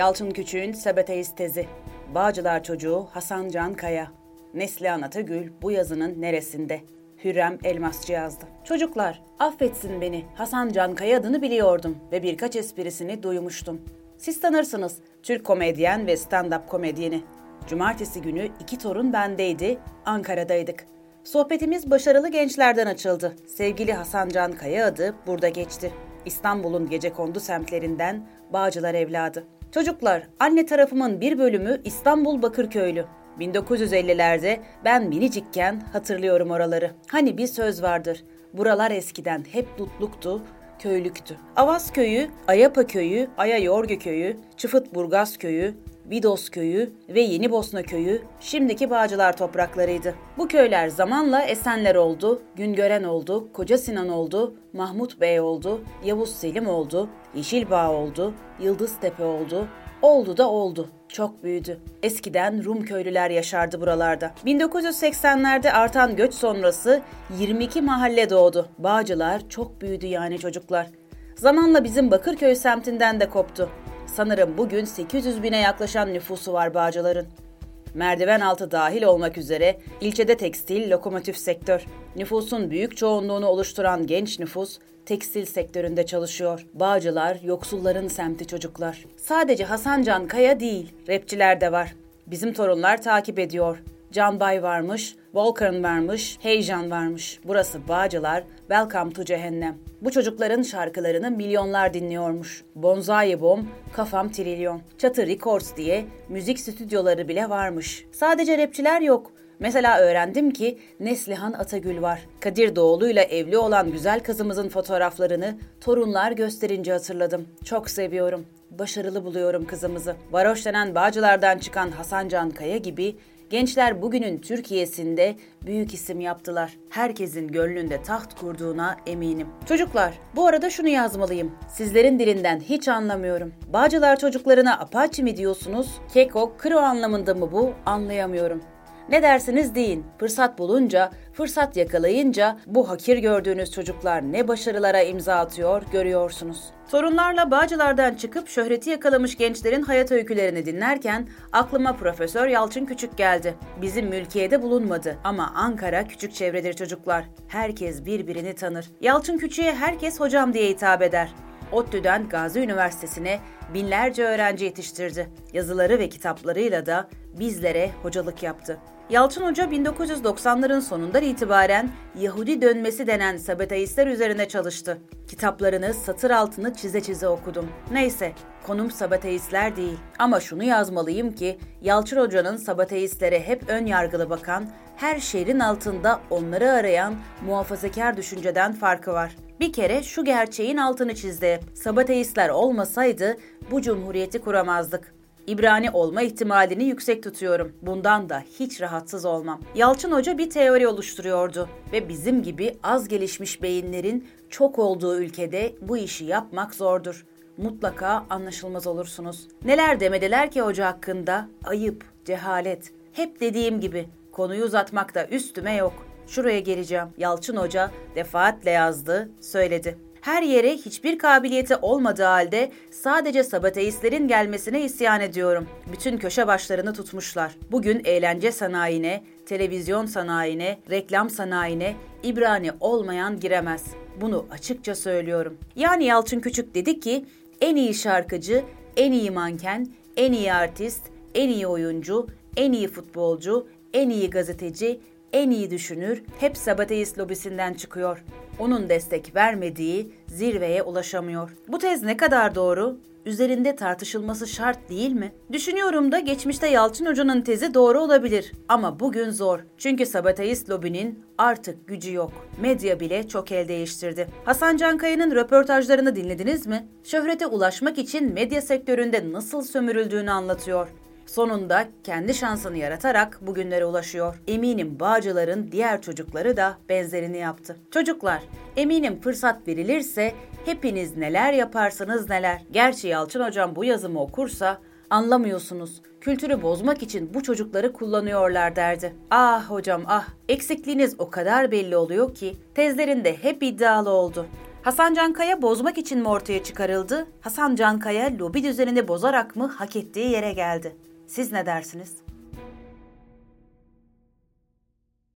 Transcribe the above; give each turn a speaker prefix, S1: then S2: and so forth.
S1: Yalçın Küçük'ün Sebeteist tezi. Bağcılar çocuğu Hasan Can Kaya. Neslihan Atagül bu yazının neresinde? Hürrem Elmasçı yazdı. Çocuklar, affetsin beni. Hasan Can Kaya adını biliyordum ve birkaç esprisini duymuştum. Siz tanırsınız. Türk komedyen ve stand-up komedyeni. Cumartesi günü iki torun bendeydi, Ankara'daydık. Sohbetimiz başarılı gençlerden açıldı. Sevgili Hasan Can Kaya adı burada geçti. İstanbul'un gecekondu semtlerinden Bağcılar evladı. Çocuklar, anne tarafımın bir bölümü İstanbul Bakırköylü. 1950'lerde ben minicikken hatırlıyorum oraları. Hani bir söz vardır. Buralar eskiden hep dutluktu, köylüktü. Avaz köyü, Ayapa köyü, Aya Yorgu köyü, Çıfıt Burgaz köyü, Vidos köyü ve Yeni Bosna köyü şimdiki Bağcılar topraklarıydı. Bu köyler zamanla Esenler oldu, Güngören oldu, Koca Sinan oldu, Mahmut Bey oldu, Yavuz Selim oldu, Yeşilbağ oldu, Yıldız Tepe oldu, Oldu da oldu. Çok büyüdü. Eskiden Rum köylüler yaşardı buralarda. 1980'lerde artan göç sonrası 22 mahalle doğdu. Bağcılar çok büyüdü yani çocuklar. Zamanla bizim Bakırköy semtinden de koptu. Sanırım bugün 800 bine yaklaşan nüfusu var Bağcılar'ın. Merdiven altı dahil olmak üzere ilçede tekstil, lokomotif sektör. Nüfusun büyük çoğunluğunu oluşturan genç nüfus tekstil sektöründe çalışıyor. Bağcılar, yoksulların semti çocuklar. Sadece Hasan Can Kaya değil, rapçiler de var. Bizim torunlar takip ediyor. Can Bay varmış, Volkan varmış, Heyecan varmış. Burası Bağcılar, Welcome to Cehennem. Bu çocukların şarkılarını milyonlar dinliyormuş. Bonzai Bom, Kafam Trilyon. Çatı Records diye müzik stüdyoları bile varmış. Sadece rapçiler yok. Mesela öğrendim ki Neslihan Atagül var. Kadir Doğulu'yla evli olan güzel kızımızın fotoğraflarını torunlar gösterince hatırladım. Çok seviyorum. Başarılı buluyorum kızımızı. Varoş denen Bağcılardan çıkan Hasan Can Kaya gibi Gençler bugünün Türkiye'sinde büyük isim yaptılar. Herkesin gönlünde taht kurduğuna eminim. Çocuklar, bu arada şunu yazmalıyım. Sizlerin dilinden hiç anlamıyorum. Bağcılar çocuklarına apaçi mi diyorsunuz? Keko, kro anlamında mı bu? Anlayamıyorum. Ne dersiniz deyin. Fırsat bulunca, fırsat yakalayınca bu hakir gördüğünüz çocuklar ne başarılara imza atıyor görüyorsunuz. Sorunlarla Bağcılar'dan çıkıp şöhreti yakalamış gençlerin hayat öykülerini dinlerken aklıma Profesör Yalçın Küçük geldi. Bizim mülkiyede bulunmadı ama Ankara küçük çevredir çocuklar. Herkes birbirini tanır. Yalçın Küçük'e herkes hocam diye hitap eder. ODTÜ'den Gazi Üniversitesi'ne binlerce öğrenci yetiştirdi. Yazıları ve kitaplarıyla da bizlere hocalık yaptı. Yalçın Hoca 1990'ların sonundan itibaren Yahudi dönmesi denen sabateistler üzerine çalıştı. Kitaplarını satır altını çize çize okudum. Neyse, konum sabateistler değil. Ama şunu yazmalıyım ki Yalçın Hoca'nın sabateistlere hep ön yargılı bakan, her şehrin altında onları arayan muhafazakar düşünceden farkı var. Bir kere şu gerçeğin altını çizdi. Sabateistler olmasaydı bu cumhuriyeti kuramazdık. İbrani olma ihtimalini yüksek tutuyorum. Bundan da hiç rahatsız olmam. Yalçın Hoca bir teori oluşturuyordu ve bizim gibi az gelişmiş beyinlerin çok olduğu ülkede bu işi yapmak zordur. Mutlaka anlaşılmaz olursunuz. Neler demediler ki hoca hakkında? Ayıp, cehalet. Hep dediğim gibi konuyu uzatmakta üstüme yok. Şuraya geleceğim. Yalçın Hoca defaatle yazdı, söyledi her yere hiçbir kabiliyeti olmadığı halde sadece sabateistlerin gelmesine isyan ediyorum. Bütün köşe başlarını tutmuşlar. Bugün eğlence sanayine, televizyon sanayine, reklam sanayine İbrani olmayan giremez. Bunu açıkça söylüyorum. Yani Yalçın Küçük dedi ki en iyi şarkıcı, en iyi manken, en iyi artist, en iyi oyuncu, en iyi futbolcu, en iyi gazeteci, en iyi düşünür hep Sabateist lobisinden çıkıyor. Onun destek vermediği zirveye ulaşamıyor. Bu tez ne kadar doğru? Üzerinde tartışılması şart değil mi? Düşünüyorum da geçmişte Yalçın Hoca'nın tezi doğru olabilir ama bugün zor. Çünkü Sabateist lobinin artık gücü yok. Medya bile çok el değiştirdi. Hasan Cankaya'nın röportajlarını dinlediniz mi? Şöhrete ulaşmak için medya sektöründe nasıl sömürüldüğünü anlatıyor. Sonunda kendi şansını yaratarak bugünlere ulaşıyor. Eminim Bağcılar'ın diğer çocukları da benzerini yaptı. Çocuklar, eminim fırsat verilirse hepiniz neler yaparsınız neler. Gerçi Yalçın hocam bu yazımı okursa anlamıyorsunuz. Kültürü bozmak için bu çocukları kullanıyorlar derdi. Ah hocam ah eksikliğiniz o kadar belli oluyor ki tezlerinde hep iddialı oldu. Hasan Cankaya bozmak için mi ortaya çıkarıldı? Hasan Cankaya lobi düzenini bozarak mı hak ettiği yere geldi? Siz ne dersiniz?